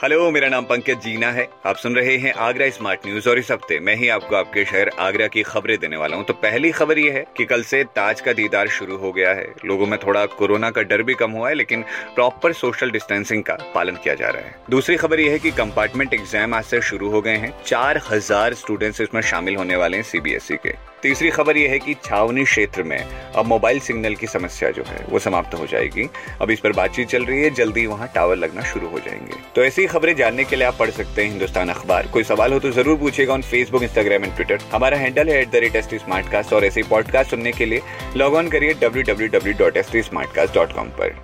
Hello, मेरा नाम पंकज जीना है। आप सुन रहे हैं आगरा स्मार्ट न्यूज़ और इस हफ़्ते मैं ही आपको आपके शहर आगरा की खबरें देने वाला हूँ। तो पहली खबर ये है कि कल से ताज का दीदार शुरू हो गया है। लोगों में थोड़ा कोरोना का डर भी कम हुआ है, लेकिन प्रॉपर सोशल डिस्टेंसिंग का पालन किया जा रहा है। दूसरी खबर यह है की कंपार्टमेंट एग्ज़ाम आज से शुरू हो गए हैं। चार हज़ार स्टूडेंट्स इसमें शामिल होने वाले हैं सीबीएसई के। तीसरी खबर यह है कि छावनी क्षेत्र में अब मोबाइल सिग्नल की समस्या जो है, वो समाप्त हो जाएगी। अब इस पर बातचीत चल रही है। जल्दी वहाँ टावर लगना शुरू हो जाएँगे। तो ऐसी खबरें जानने के लिए आप पढ़ सकते हैं हिंदुस्तान अखबार। कोई सवाल हो तो ज़रूर पूछेगा on Facebook Instagram and Twitter हमारा हैंडल है at the rate S T smart cast और ऐसे पॉडकास्ट सुनने के लिए लॉग ऑन करिए W W W dot S T smart cast dot com पर।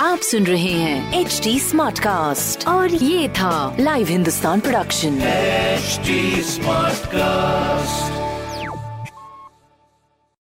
आप सुन रहे हैं एच टी स्मार्ट कास्ट और ये था live Hindustan production smart cast